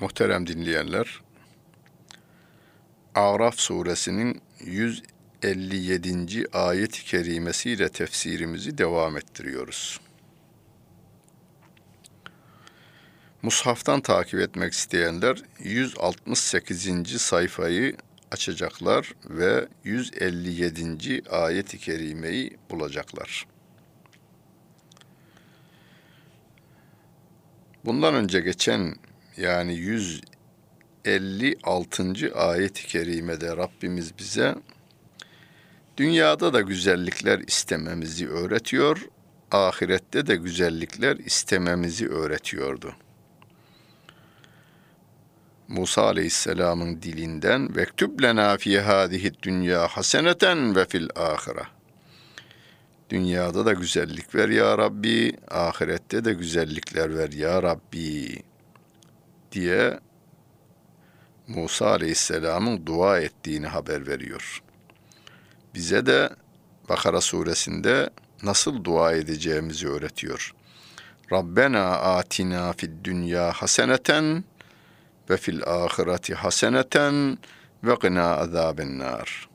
Muhterem dinleyenler, Araf suresinin 157. ayet-i kerimesiyle tefsirimizi devam ettiriyoruz. Mushaftan takip etmek isteyenler 168. sayfayı açacaklar ve 157. ayet-i kerimeyi bulacaklar. Bundan önce geçen yani 156. ayet-i kerimede Rabbimiz bize dünyada da güzellikler istememizi öğretiyor, ahirette de güzellikler istememizi öğretiyordu. Musa Aleyhisselam'ın dilinden vektub lena fi hadihi dünya haseneten ve fil ahire. Dünyada da güzellik ver ya Rabbi, ahirette de güzellikler ver ya Rabbi diye Musa Aleyhisselam'ın dua ettiğini haber veriyor. Bize de Bakara suresinde nasıl dua edeceğimizi öğretiyor. Rabbena atina fid dünya haseneten ve fil ahireti haseneten ve gına azaben nar.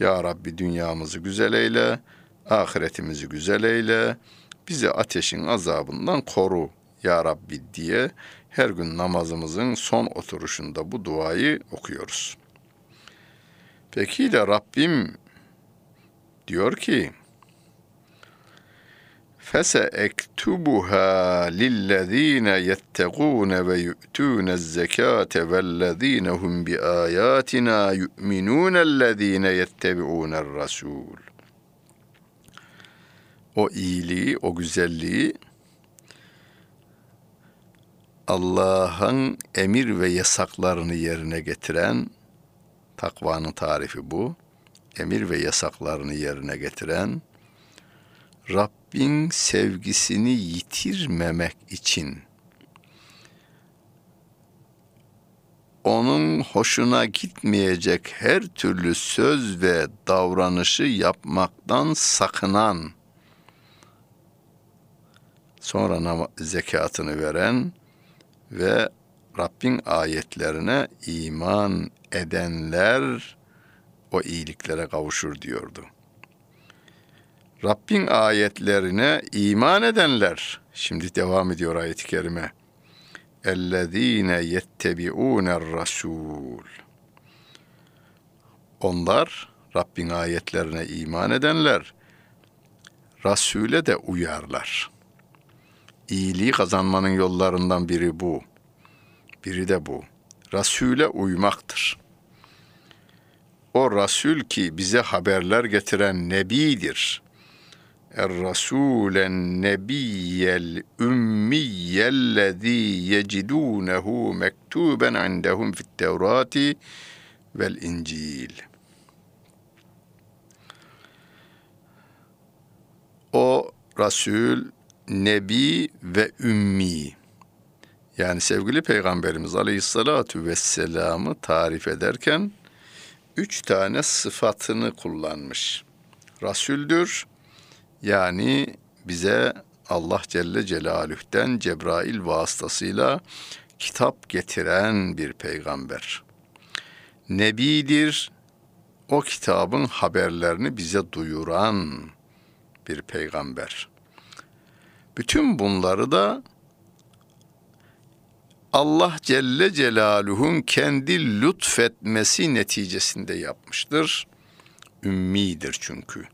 Ya Rabbi dünyamızı güzel eyle, ahiretimizi güzel eyle, bizi ateşin azabından koru ya Rabbi diye her gün namazımızın son oturuşunda bu duayı okuyoruz. Peki de Rabbim diyor ki fese ektubuha lillezine yettegûne ve yu'tûne zekâte vellezîne hum bi âyâtina yu'minûnellezîne yettebiûner rasûl. O iyiliği, o güzelliği Allah'ın emir ve yasaklarını yerine getiren takvanın tarifi bu. Emir ve yasaklarını yerine getiren Rabbin sevgisini yitirmemek için onun hoşuna gitmeyecek her türlü söz ve davranışı yapmaktan sakınan sonra zekatını veren ve Rabbin ayetlerine iman edenler o iyiliklere kavuşur diyordu. Rabbin ayetlerine iman edenler, şimdi devam ediyor ayet-i kerime. اَلَّذ۪ينَ يَتَّبِعُونَ الرَّسُولِ Onlar, Rabbin ayetlerine iman edenler, Resul'e de uyarlar. İyiliği kazanmanın yollarından biri bu. Biri de bu. Resul'e uymaktır. O Resul ki bize haberler getiren Nebidir. Er-Rasulen Nebiyyel Ümmiyellezî yecidûnehu mektuben indehum fit Tevrati vel İncil. O Resul nebi ve ümmi. Yani sevgili Peygamberimiz Aleyhisselatü Vesselam'ı tarif ederken üç tane sıfatını kullanmış. Rasüldür, yani bize Allah Celle Celaluh'ten Cebrail vasıtasıyla kitap getiren bir peygamber. Nebidir, o kitabın haberlerini bize duyuran bir peygamber.'' Bütün bunları da Allah Celle Celaluhu'nun kendi lütfetmesi neticesinde yapmıştır. Ümmidir çünkü.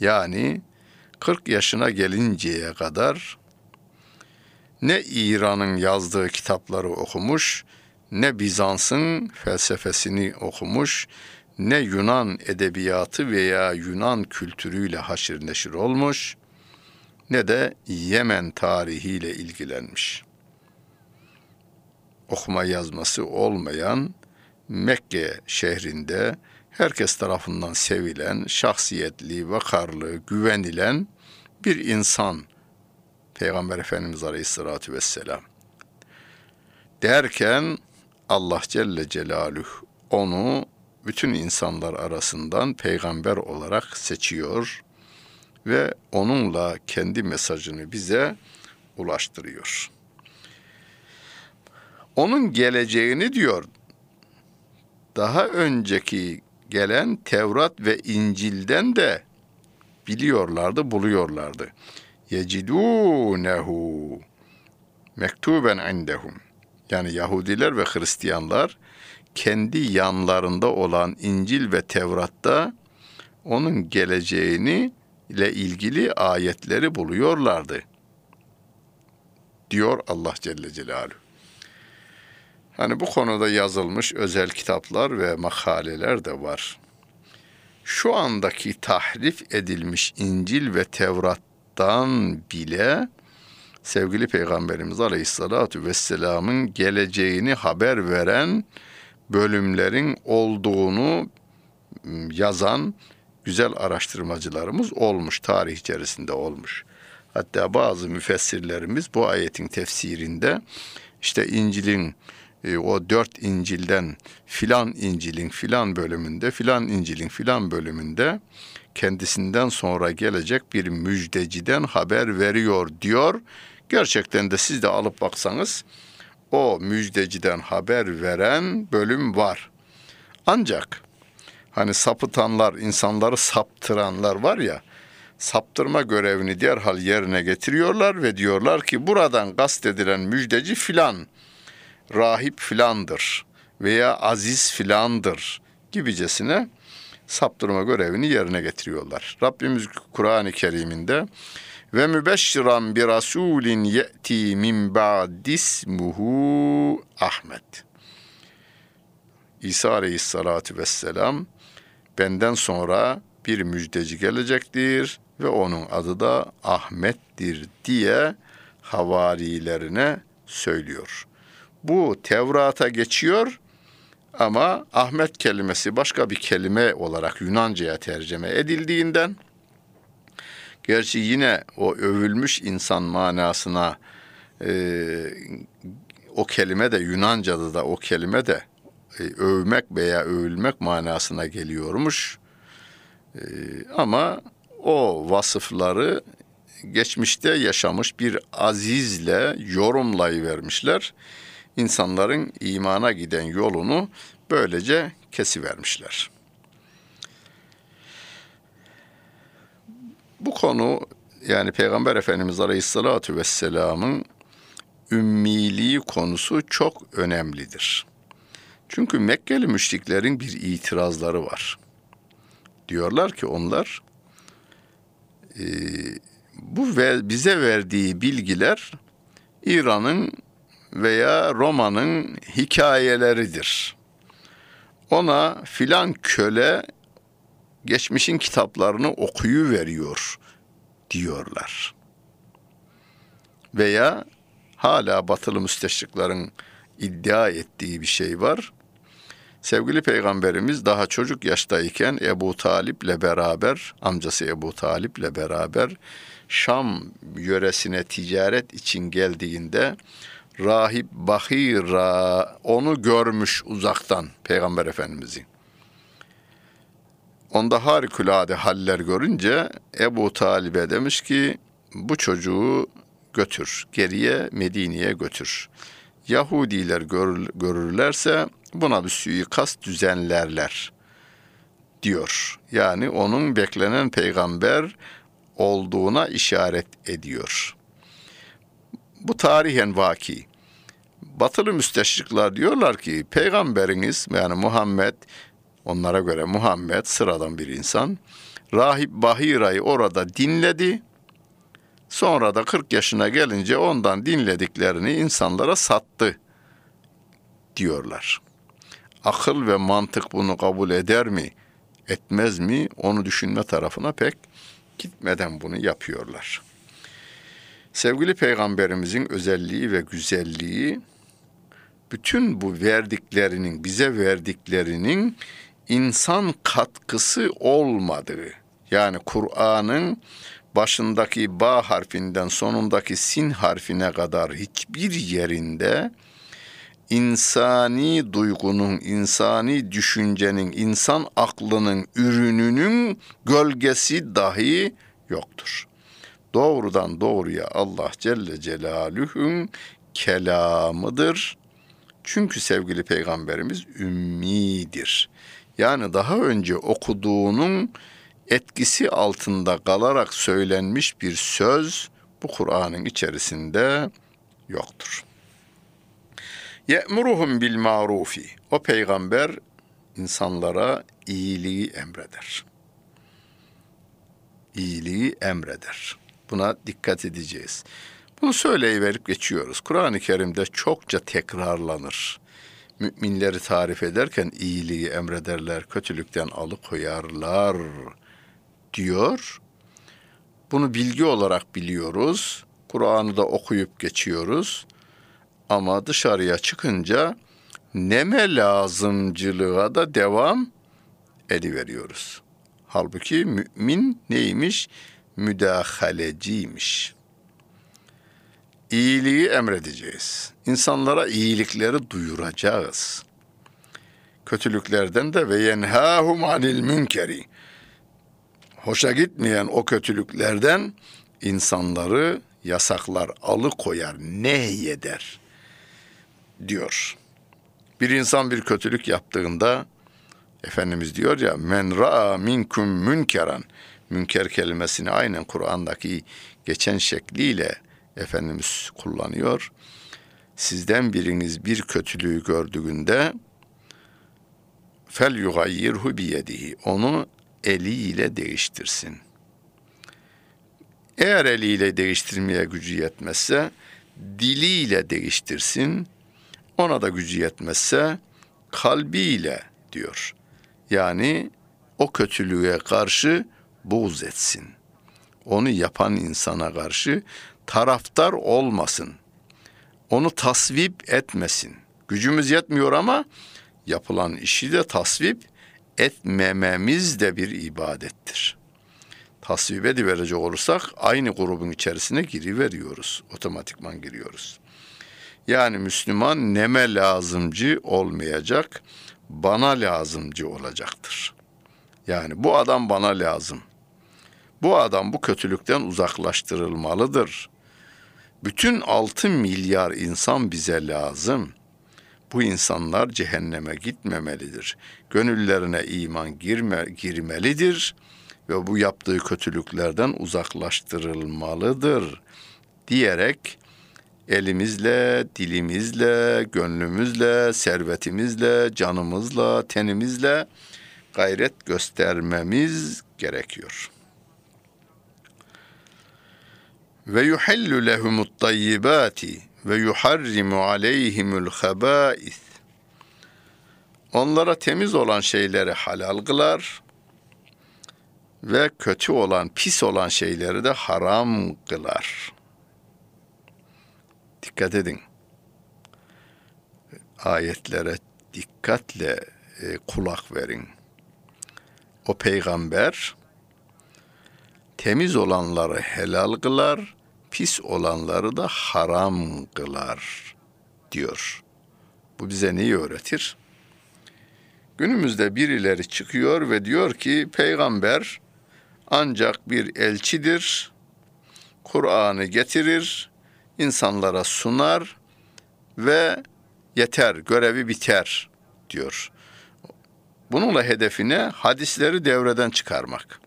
Yani 40 yaşına gelinceye kadar ne İran'ın yazdığı kitapları okumuş, ne Bizans'ın felsefesini okumuş, ne Yunan edebiyatı veya Yunan kültürüyle haşir neşir olmuş, ne de Yemen tarihiyle ilgilenmiş. okuma yazması olmayan Mekke şehrinde herkes tarafından sevilen, şahsiyetli, vakarlı, güvenilen bir insan Peygamber Efendimiz Aleyhisselatü Vesselam. Derken Allah Celle Celaluhu onu bütün insanlar arasından peygamber olarak seçiyor ve onunla kendi mesajını bize ulaştırıyor. Onun geleceğini diyor daha önceki gelen Tevrat ve İncil'den de biliyorlardı, buluyorlardı. Yecidunehu mektuben indehum. Yani Yahudiler ve Hristiyanlar kendi yanlarında olan İncil ve Tevrat'ta onun geleceğini ile ilgili ayetleri buluyorlardı. Diyor Allah Celle Celaluhu. Hani bu konuda yazılmış özel kitaplar ve makaleler de var. Şu andaki tahrif edilmiş İncil ve Tevrat'tan bile sevgili Peygamberimiz Aleyhisselatü Vesselam'ın geleceğini haber veren bölümlerin olduğunu yazan güzel araştırmacılarımız olmuş, tarih içerisinde olmuş. Hatta bazı müfessirlerimiz bu ayetin tefsirinde işte İncil'in e, o dört İncil'den filan İncil'in filan bölümünde, filan İncil'in filan bölümünde kendisinden sonra gelecek bir müjdeciden haber veriyor diyor. Gerçekten de siz de alıp baksanız o müjdeciden haber veren bölüm var. Ancak hani sapıtanlar, insanları saptıranlar var ya, saptırma görevini derhal yerine getiriyorlar ve diyorlar ki buradan kastedilen müjdeci filan, rahip filandır veya aziz filandır gibicesine saptırma görevini yerine getiriyorlar. Rabbimiz Kur'an-ı Kerim'inde ve mübeşşiran bir rasulin ye'ti min ba'dismuhu Ahmet. İsa Aleyhisselatü Vesselam benden sonra bir müjdeci gelecektir ve onun adı da Ahmet'tir diye havarilerine söylüyor. Bu Tevrat'a geçiyor ama Ahmet kelimesi başka bir kelime olarak Yunanca'ya tercüme edildiğinden Gerçi yine o övülmüş insan manasına e, o kelime de Yunanca'da da o kelime de övmek veya övülmek manasına geliyormuş. E, ama o vasıfları geçmişte yaşamış bir azizle yorumlayıvermişler. İnsanların imana giden yolunu böylece kesivermişler. Bu konu yani Peygamber Efendimiz Aleyhisselatü Vesselam'ın ümmiliği konusu çok önemlidir. Çünkü Mekkeli müşriklerin bir itirazları var. Diyorlar ki onlar e, bu ve bize verdiği bilgiler İran'ın veya Roma'nın hikayeleridir. Ona filan köle geçmişin kitaplarını okuyu veriyor diyorlar. Veya hala batılı müsteşriklerin iddia ettiği bir şey var. Sevgili Peygamberimiz daha çocuk yaştayken Ebu Talip'le beraber, amcası Ebu Talip'le beraber Şam yöresine ticaret için geldiğinde rahip Bahira onu görmüş uzaktan Peygamber Efendimiz'i. Onda harikulade haller görünce Ebu Talib'e demiş ki bu çocuğu götür, geriye Medine'ye götür. Yahudiler görür, görürlerse buna bir suikast düzenlerler diyor. Yani onun beklenen peygamber olduğuna işaret ediyor. Bu tarihen vaki. Batılı müsteşrikler diyorlar ki peygamberiniz yani Muhammed Onlara göre Muhammed sıradan bir insan. Rahip Bahira'yı orada dinledi. Sonra da 40 yaşına gelince ondan dinlediklerini insanlara sattı diyorlar. Akıl ve mantık bunu kabul eder mi, etmez mi onu düşünme tarafına pek gitmeden bunu yapıyorlar. Sevgili peygamberimizin özelliği ve güzelliği bütün bu verdiklerinin, bize verdiklerinin insan katkısı olmadığı, yani Kur'an'ın başındaki ba harfinden sonundaki sin harfine kadar hiçbir yerinde insani duygunun, insani düşüncenin, insan aklının ürününün gölgesi dahi yoktur. Doğrudan doğruya Allah Celle Celaluhu'nun kelamıdır. Çünkü sevgili peygamberimiz ümmidir. Yani daha önce okuduğunun etkisi altında kalarak söylenmiş bir söz bu Kur'an'ın içerisinde yoktur. Ye'muruhum bil marufi. O peygamber insanlara iyiliği emreder. İyiliği emreder. Buna dikkat edeceğiz. Bunu söyleyiverip geçiyoruz. Kur'an-ı Kerim'de çokça tekrarlanır. Müminleri tarif ederken iyiliği emrederler, kötülükten alıkoyarlar diyor. Bunu bilgi olarak biliyoruz. Kur'an'ı da okuyup geçiyoruz. Ama dışarıya çıkınca neme lazımcılığa da devam ediveriyoruz. Halbuki mümin neymiş? Müdahaleciymiş. İyiliği emredeceğiz. İnsanlara iyilikleri duyuracağız. Kötülüklerden de ve yenhâhum anil münkeri. Hoşa gitmeyen o kötülüklerden insanları yasaklar, alıkoyar, nehyeder diyor. Bir insan bir kötülük yaptığında Efendimiz diyor ya men ra'a minkum münkeran münker kelimesini aynen Kur'an'daki geçen şekliyle Efendimiz kullanıyor. Sizden biriniz bir kötülüğü gördüğünde fel yugayyirhu biyedihi onu eliyle değiştirsin. Eğer eliyle değiştirmeye gücü yetmezse diliyle değiştirsin. Ona da gücü yetmezse kalbiyle diyor. Yani o kötülüğe karşı buğz etsin. Onu yapan insana karşı taraftar olmasın. Onu tasvip etmesin. Gücümüz yetmiyor ama yapılan işi de tasvip etmememiz de bir ibadettir. Tasvip ediverecek olursak aynı grubun içerisine giriveriyoruz. Otomatikman giriyoruz. Yani Müslüman neme lazımcı olmayacak, bana lazımcı olacaktır. Yani bu adam bana lazım. Bu adam bu kötülükten uzaklaştırılmalıdır. Bütün 6 milyar insan bize lazım. Bu insanlar cehenneme gitmemelidir. Gönüllerine iman girme, girmelidir ve bu yaptığı kötülüklerden uzaklaştırılmalıdır diyerek elimizle, dilimizle, gönlümüzle, servetimizle, canımızla, tenimizle gayret göstermemiz gerekiyor. Ve yuhallu lehumut tayyibati ve yuharrimu aleyhimul habais. Onlara temiz olan şeyleri halal kılar ve kötü olan, pis olan şeyleri de haram kılar. Dikkat edin. Ayetlere dikkatle e, kulak verin. O peygamber temiz olanları helal kılar, pis olanları da haram kılar diyor. Bu bize neyi öğretir? Günümüzde birileri çıkıyor ve diyor ki peygamber ancak bir elçidir. Kur'an'ı getirir, insanlara sunar ve yeter, görevi biter diyor. Bununla hedefine hadisleri devreden çıkarmak.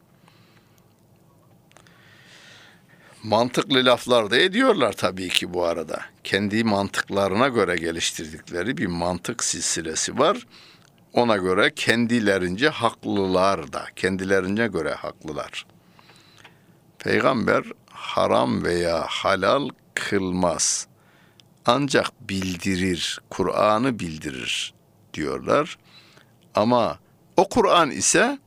mantıklı laflar da ediyorlar tabii ki bu arada. Kendi mantıklarına göre geliştirdikleri bir mantık silsilesi var. Ona göre kendilerince haklılar da, kendilerince göre haklılar. Peygamber haram veya halal kılmaz. Ancak bildirir, Kur'an'ı bildirir diyorlar. Ama o Kur'an ise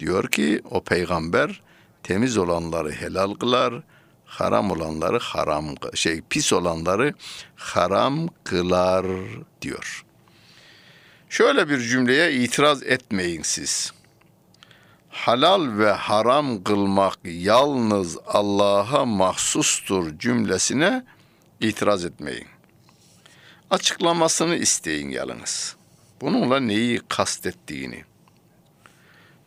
diyor ki o peygamber temiz olanları helal kılar, haram olanları haram şey pis olanları haram kılar diyor. Şöyle bir cümleye itiraz etmeyin siz. Halal ve haram kılmak yalnız Allah'a mahsustur cümlesine itiraz etmeyin. Açıklamasını isteyin yalnız. Bununla neyi kastettiğini.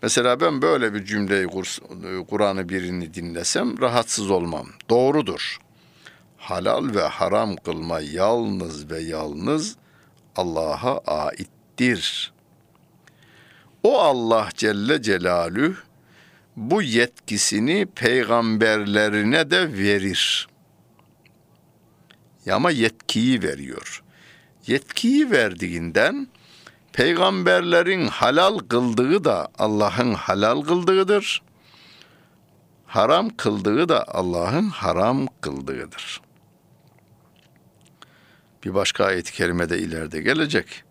Mesela ben böyle bir cümleyi Kur'an'ı birini dinlesem rahatsız olmam. Doğrudur. Halal ve haram kılma yalnız ve yalnız Allah'a aittir. O Allah Celle Celalü bu yetkisini peygamberlerine de verir. Ama yetkiyi veriyor. Yetkiyi verdiğinden peygamberlerin halal kıldığı da Allah'ın halal kıldığıdır. Haram kıldığı da Allah'ın haram kıldığıdır. Bir başka ayet-i kerimede ileride gelecek.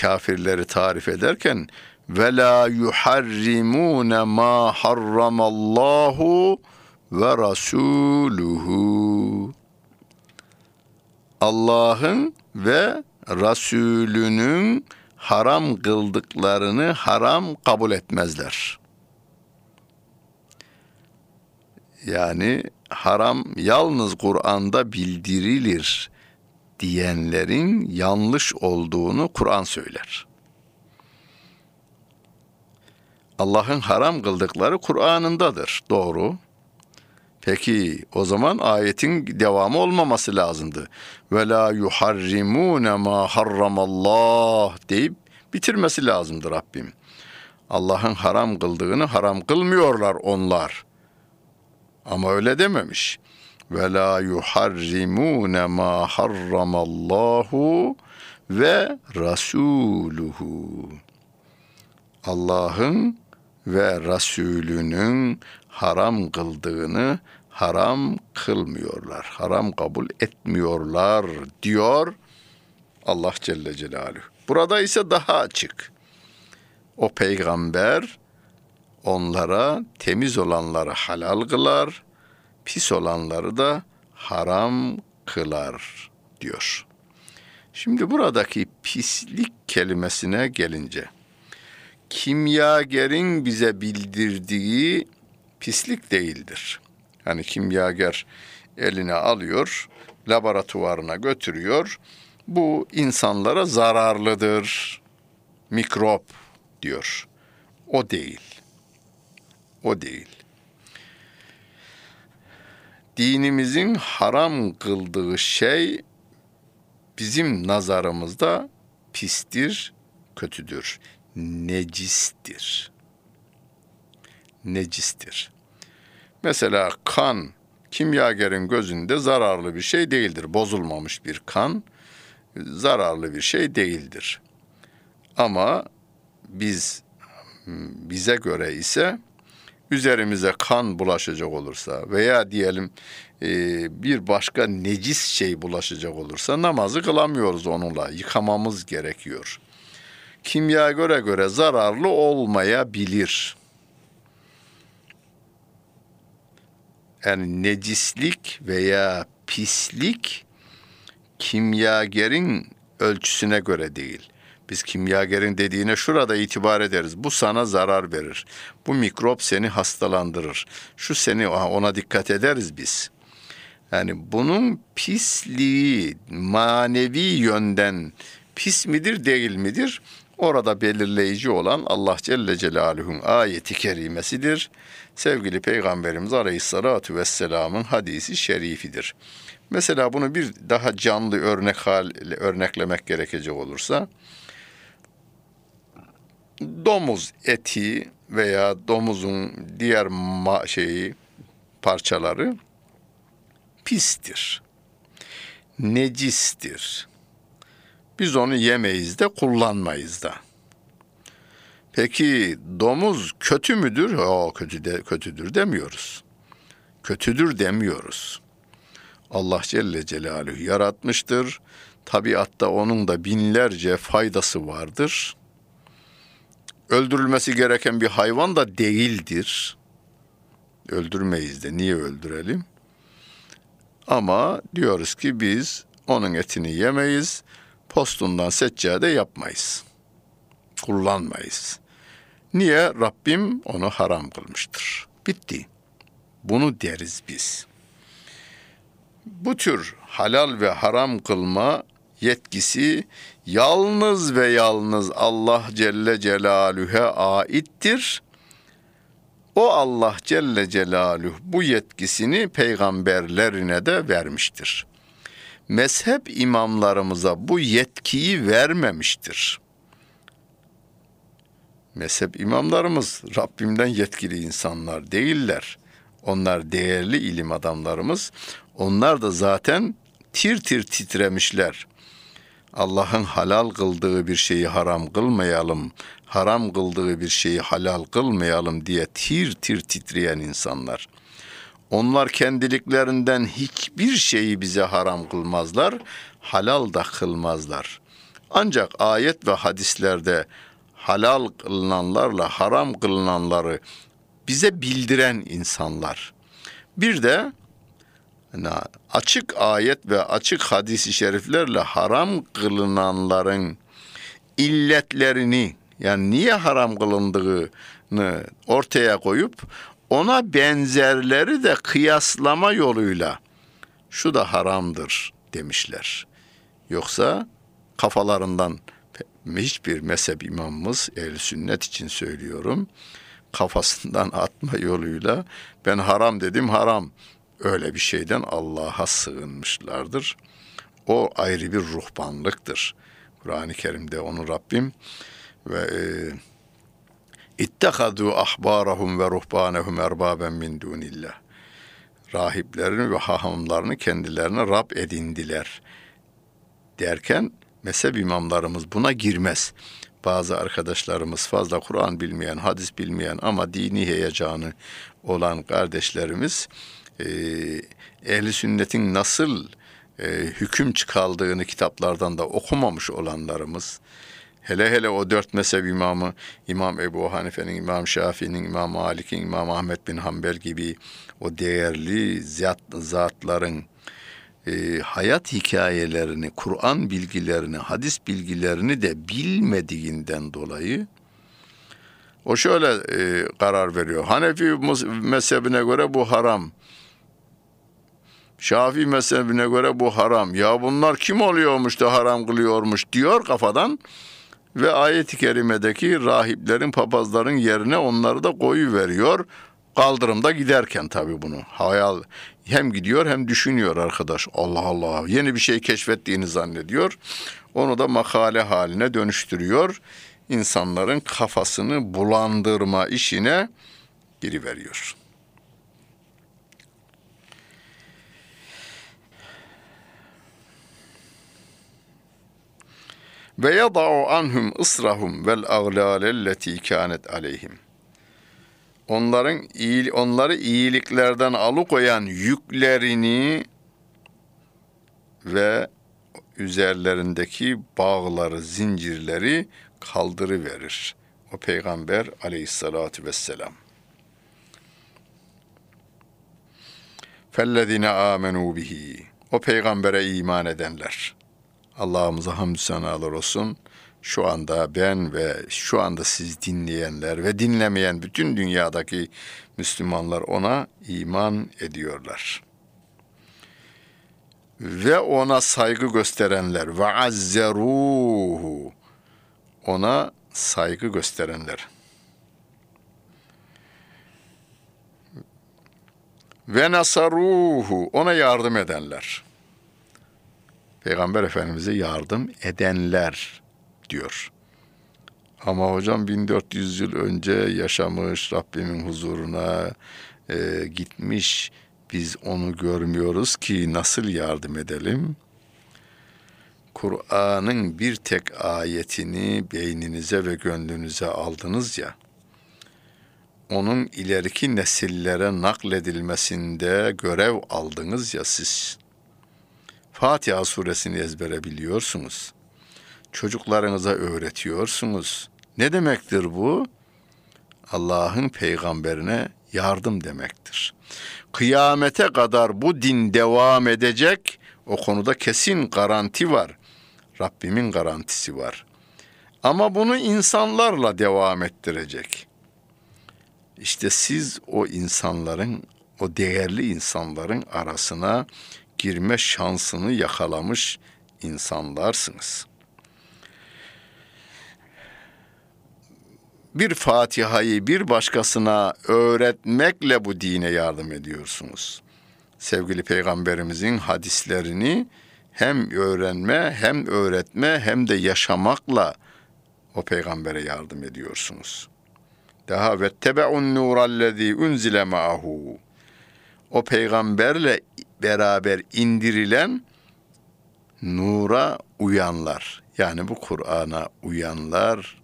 Kafirleri tarif ederken ve la yuharrimune ma harramallahu ve rasuluhu. Allah'ın ve Resulünün haram kıldıklarını haram kabul etmezler. Yani haram yalnız Kur'an'da bildirilir diyenlerin yanlış olduğunu Kur'an söyler. Allah'ın haram kıldıkları Kur'an'ındadır. Doğru. Peki o zaman ayetin devamı olmaması lazımdı. Ve la yuharrimune ma harramallah deyip bitirmesi lazımdı Rabbim. Allah'ın haram kıldığını haram kılmıyorlar onlar. Ama öyle dememiş. Ve la yuharrimune ma harramallahu ve rasuluhu. Allah'ın ve Resulünün haram kıldığını haram kılmıyorlar. Haram kabul etmiyorlar diyor Allah Celle Celaluhu. Burada ise daha açık. O peygamber onlara temiz olanları halal kılar, pis olanları da haram kılar diyor. Şimdi buradaki pislik kelimesine gelince kimyagerin bize bildirdiği pislik değildir. Hani kimyager eline alıyor, laboratuvarına götürüyor. Bu insanlara zararlıdır. Mikrop diyor. O değil. O değil. Dinimizin haram kıldığı şey bizim nazarımızda pistir, kötüdür, necistir. Necistir. Mesela kan kimyagerin gözünde zararlı bir şey değildir. Bozulmamış bir kan zararlı bir şey değildir. Ama biz bize göre ise üzerimize kan bulaşacak olursa veya diyelim e, bir başka necis şey bulaşacak olursa namazı kılamıyoruz onunla. Yıkamamız gerekiyor. Kimya göre göre zararlı olmayabilir. yani necislik veya pislik kimyagerin ölçüsüne göre değil. Biz kimyagerin dediğine şurada itibar ederiz. Bu sana zarar verir. Bu mikrop seni hastalandırır. Şu seni ona dikkat ederiz biz. Yani bunun pisliği manevi yönden pis midir değil midir? Orada belirleyici olan Allah Celle Celaluhu'nun ayeti kerimesidir sevgili Peygamberimiz Aleyhisselatü Vesselam'ın hadisi şerifidir. Mesela bunu bir daha canlı örnek hal örneklemek gerekecek olursa domuz eti veya domuzun diğer ma- şeyi parçaları pistir. Necistir. Biz onu yemeyiz de kullanmayız da. Peki domuz kötü müdür? O kötü de kötüdür demiyoruz. Kötüdür demiyoruz. Allah Celle Celaluhu yaratmıştır. Tabiatta onun da binlerce faydası vardır. Öldürülmesi gereken bir hayvan da değildir. öldürmeyiz de niye öldürelim? Ama diyoruz ki biz onun etini yemeyiz, postundan seccade yapmayız. Kullanmayız. Niye? Rabbim onu haram kılmıştır. Bitti. Bunu deriz biz. Bu tür halal ve haram kılma yetkisi yalnız ve yalnız Allah Celle Celaluhu'ya aittir. O Allah Celle Celaluhu bu yetkisini peygamberlerine de vermiştir. Mezhep imamlarımıza bu yetkiyi vermemiştir. Mezhep imamlarımız Rabbimden yetkili insanlar değiller. Onlar değerli ilim adamlarımız. Onlar da zaten tir tir titremişler. Allah'ın halal kıldığı bir şeyi haram kılmayalım, haram kıldığı bir şeyi halal kılmayalım diye tir tir titreyen insanlar. Onlar kendiliklerinden hiçbir şeyi bize haram kılmazlar, halal da kılmazlar. Ancak ayet ve hadislerde halal kılınanlarla haram kılınanları bize bildiren insanlar. Bir de açık ayet ve açık hadisi şeriflerle haram kılınanların illetlerini yani niye haram kılındığını ortaya koyup ona benzerleri de kıyaslama yoluyla şu da haramdır demişler. Yoksa kafalarından hiçbir mezhep imamımız el sünnet için söylüyorum kafasından atma yoluyla ben haram dedim haram öyle bir şeyden Allah'a sığınmışlardır. O ayrı bir ruhbanlıktır. Kur'an-ı Kerim'de onu Rabbim ve e, ahbarahum ve ruhbanehum erbaben min dunillah. Rahiplerini ve hahamlarını kendilerine Rab edindiler. Derken mezhep imamlarımız buna girmez. Bazı arkadaşlarımız fazla Kur'an bilmeyen, hadis bilmeyen ama dini heyecanı olan kardeşlerimiz e, ehli sünnetin nasıl e, hüküm çıkaldığını kitaplardan da okumamış olanlarımız, hele hele o dört mezhep imamı, İmam Ebu Hanife'nin, İmam Şafii'nin, İmam Malik'in, İmam Ahmet bin Hanbel gibi o değerli zat, zatların e, hayat hikayelerini, Kur'an bilgilerini, hadis bilgilerini de bilmediğinden dolayı o şöyle e, karar veriyor. Hanefi mezhebine göre bu haram. Şafii mezhebine göre bu haram. Ya bunlar kim oluyormuş da haram kılıyormuş diyor kafadan. Ve ayet-i kerimedeki rahiplerin, papazların yerine onları da koyu veriyor. Kaldırımda giderken tabii bunu. Hayal hem gidiyor hem düşünüyor arkadaş. Allah Allah yeni bir şey keşfettiğini zannediyor. Onu da makale haline dönüştürüyor. İnsanların kafasını bulandırma işine giriveriyor. Ve yada'u anhum ısrahum vel aglalelleti kanet aleyhim. Onların iyi, onları iyiliklerden alıkoyan yüklerini ve üzerlerindeki bağları, zincirleri kaldırıverir. O peygamber aleyhissalatu vesselam. Fellezine amenu bihi. O peygambere iman edenler. Allah'ımıza hamdü senalar olsun. Şu anda ben ve şu anda siz dinleyenler ve dinlemeyen bütün dünyadaki Müslümanlar ona iman ediyorlar. Ve ona saygı gösterenler ve azzeruhu ona saygı gösterenler. Ve nasaruhu ona yardım edenler. Peygamber Efendimiz'e yardım edenler diyor. Ama hocam 1400 yıl önce yaşamış Rabbimin huzuruna e, gitmiş. Biz onu görmüyoruz ki nasıl yardım edelim? Kur'an'ın bir tek ayetini beyninize ve gönlünüze aldınız ya. Onun ileriki nesillere nakledilmesinde görev aldınız ya siz. Fatiha suresini ezbere biliyorsunuz. Çocuklarınıza öğretiyorsunuz. Ne demektir bu? Allah'ın peygamberine yardım demektir. Kıyamete kadar bu din devam edecek. O konuda kesin garanti var. Rabbimin garantisi var. Ama bunu insanlarla devam ettirecek. İşte siz o insanların, o değerli insanların arasına girme şansını yakalamış insanlarsınız. Bir Fatiha'yı bir başkasına öğretmekle bu dine yardım ediyorsunuz. Sevgili Peygamberimizin hadislerini hem öğrenme, hem öğretme, hem de yaşamakla o peygambere yardım ediyorsunuz. Daha ve tebe'un nurallezî unzile ma'hu. O peygamberle beraber indirilen nura uyanlar. Yani bu Kur'an'a uyanlar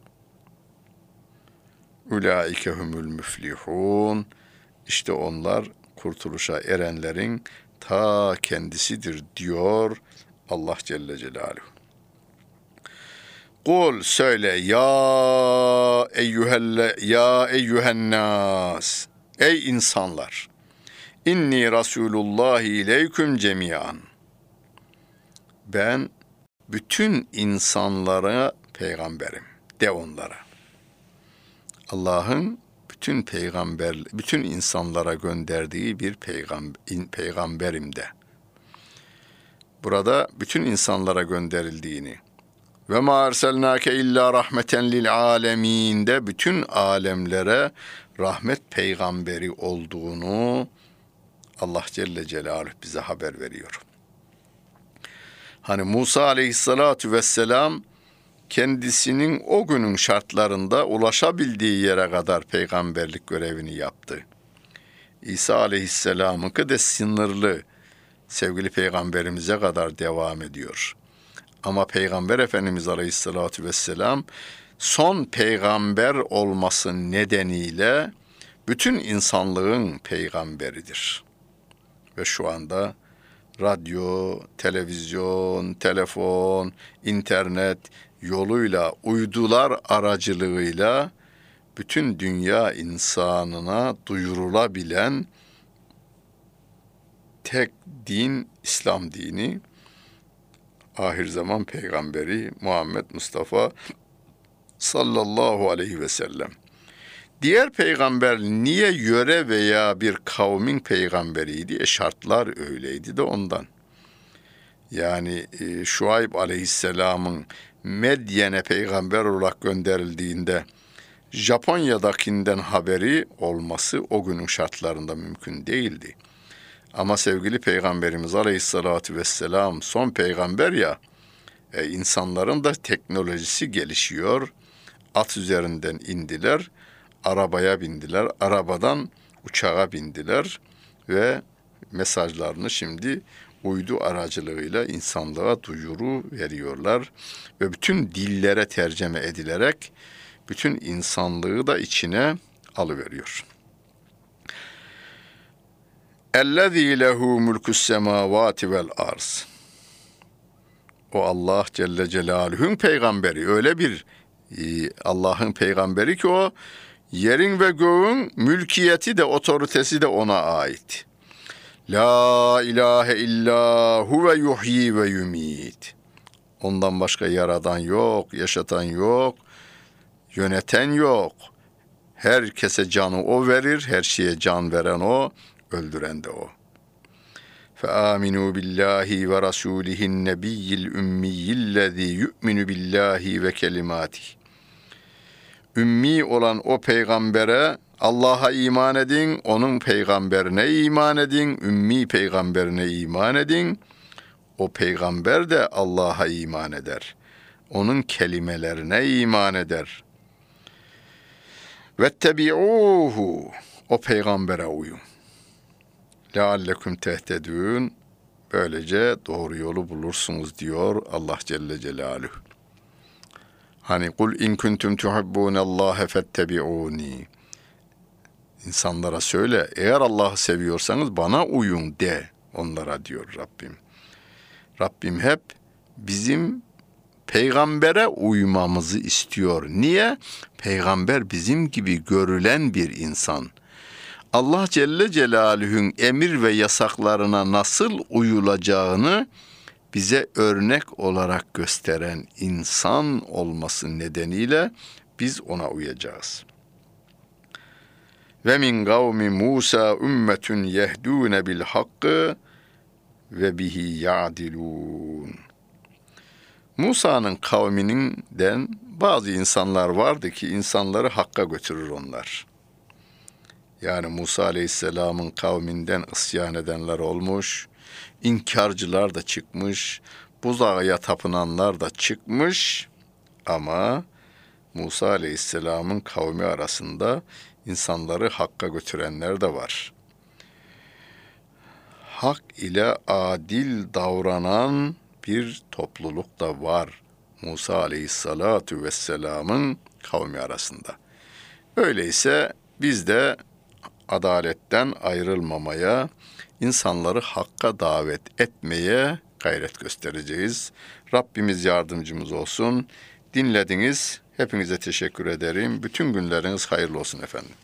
Ulaike humul müflihun. İşte onlar kurtuluşa erenlerin ta kendisidir diyor Allah Celle Celaluhu. Kul söyle ya eyyuhelle ya eyyuhen nas. Ey insanlar. İnni Resulullah ileyküm cemiyan. Ben bütün insanlara peygamberim. De onlara. Allah'ın bütün peygamber, bütün insanlara gönderdiği bir peygamber, peygamberim de. Burada bütün insanlara gönderildiğini, ve ma erselnake illa rahmeten lil alemin de bütün alemlere rahmet peygamberi olduğunu Allah Celle Celaluhu bize haber veriyor. Hani Musa aleyhissalatu vesselam kendisinin o günün şartlarında ulaşabildiği yere kadar peygamberlik görevini yaptı. İsa aleyhisselamınki de sınırlı sevgili peygamberimize kadar devam ediyor. Ama Peygamber Efendimiz Aleyhisselatü Vesselam son peygamber olması nedeniyle bütün insanlığın peygamberidir. Ve şu anda radyo, televizyon, telefon, internet yoluyla, uydular aracılığıyla bütün dünya insanına duyurulabilen tek din İslam dini ahir zaman peygamberi Muhammed Mustafa sallallahu aleyhi ve sellem. Diğer peygamber niye yöre veya bir kavmin peygamberiydi? E şartlar öyleydi de ondan. Yani e, Şuayb aleyhisselamın Medyen'e peygamber olarak gönderildiğinde Japonya'dakinden haberi olması o günün şartlarında mümkün değildi. Ama sevgili Peygamberimiz Aleyhisselatü Vesselam son peygamber ya, e, insanların da teknolojisi gelişiyor. At üzerinden indiler, arabaya bindiler, arabadan uçağa bindiler ve mesajlarını şimdi uydu aracılığıyla insanlığa duyuru veriyorlar ve bütün dillere tercüme edilerek bütün insanlığı da içine alıveriyor. Ellezî lehu mulkus semavati vel arz. O Allah Celle Celaluhu'nun peygamberi. Öyle bir e, Allah'ın peygamberi ki o yerin ve göğün mülkiyeti de otoritesi de ona ait. La ilahe illa huve yuhyi ve yumit. Ondan başka yaradan yok, yaşatan yok, yöneten yok. Herkese canı o verir, her şeye can veren o öldüren de o. فآمنوا بالله ورسوله النبي الأمي الذي يؤمن بالله ve kelimati. Ümmi olan o peygambere Allah'a iman edin, onun peygamberine iman edin, ümmi peygamberine iman edin. O peygamber de Allah'a iman eder. Onun kelimelerine iman eder. Vettebi'uhu. O peygambere uyun leallekum tehtedün böylece doğru yolu bulursunuz diyor Allah Celle Celaluhu. Hani kul in kuntum tuhibbunallaha fettebi'uni. İnsanlara söyle eğer Allah'ı seviyorsanız bana uyun de onlara diyor Rabbim. Rabbim hep bizim peygambere uymamızı istiyor. Niye? Peygamber bizim gibi görülen bir insan. Allah Celle Celaluhu'nun emir ve yasaklarına nasıl uyulacağını bize örnek olarak gösteren insan olması nedeniyle biz ona uyacağız. Ve min kavmi Musa ümmetun yehdûne bil hakkı ve bihi ya'dilûn. Musa'nın kavmininden bazı insanlar vardı ki insanları hakka götürür onlar. Yani Musa Aleyhisselam'ın kavminden isyan edenler olmuş, inkarcılar da çıkmış, buzağa tapınanlar da çıkmış ama Musa Aleyhisselam'ın kavmi arasında insanları hakka götürenler de var. Hak ile adil davranan bir topluluk da var Musa Aleyhisselatu Vesselam'ın kavmi arasında. Öyleyse biz de adaletten ayrılmamaya, insanları hakka davet etmeye gayret göstereceğiz. Rabbimiz yardımcımız olsun. Dinlediniz. Hepinize teşekkür ederim. Bütün günleriniz hayırlı olsun efendim.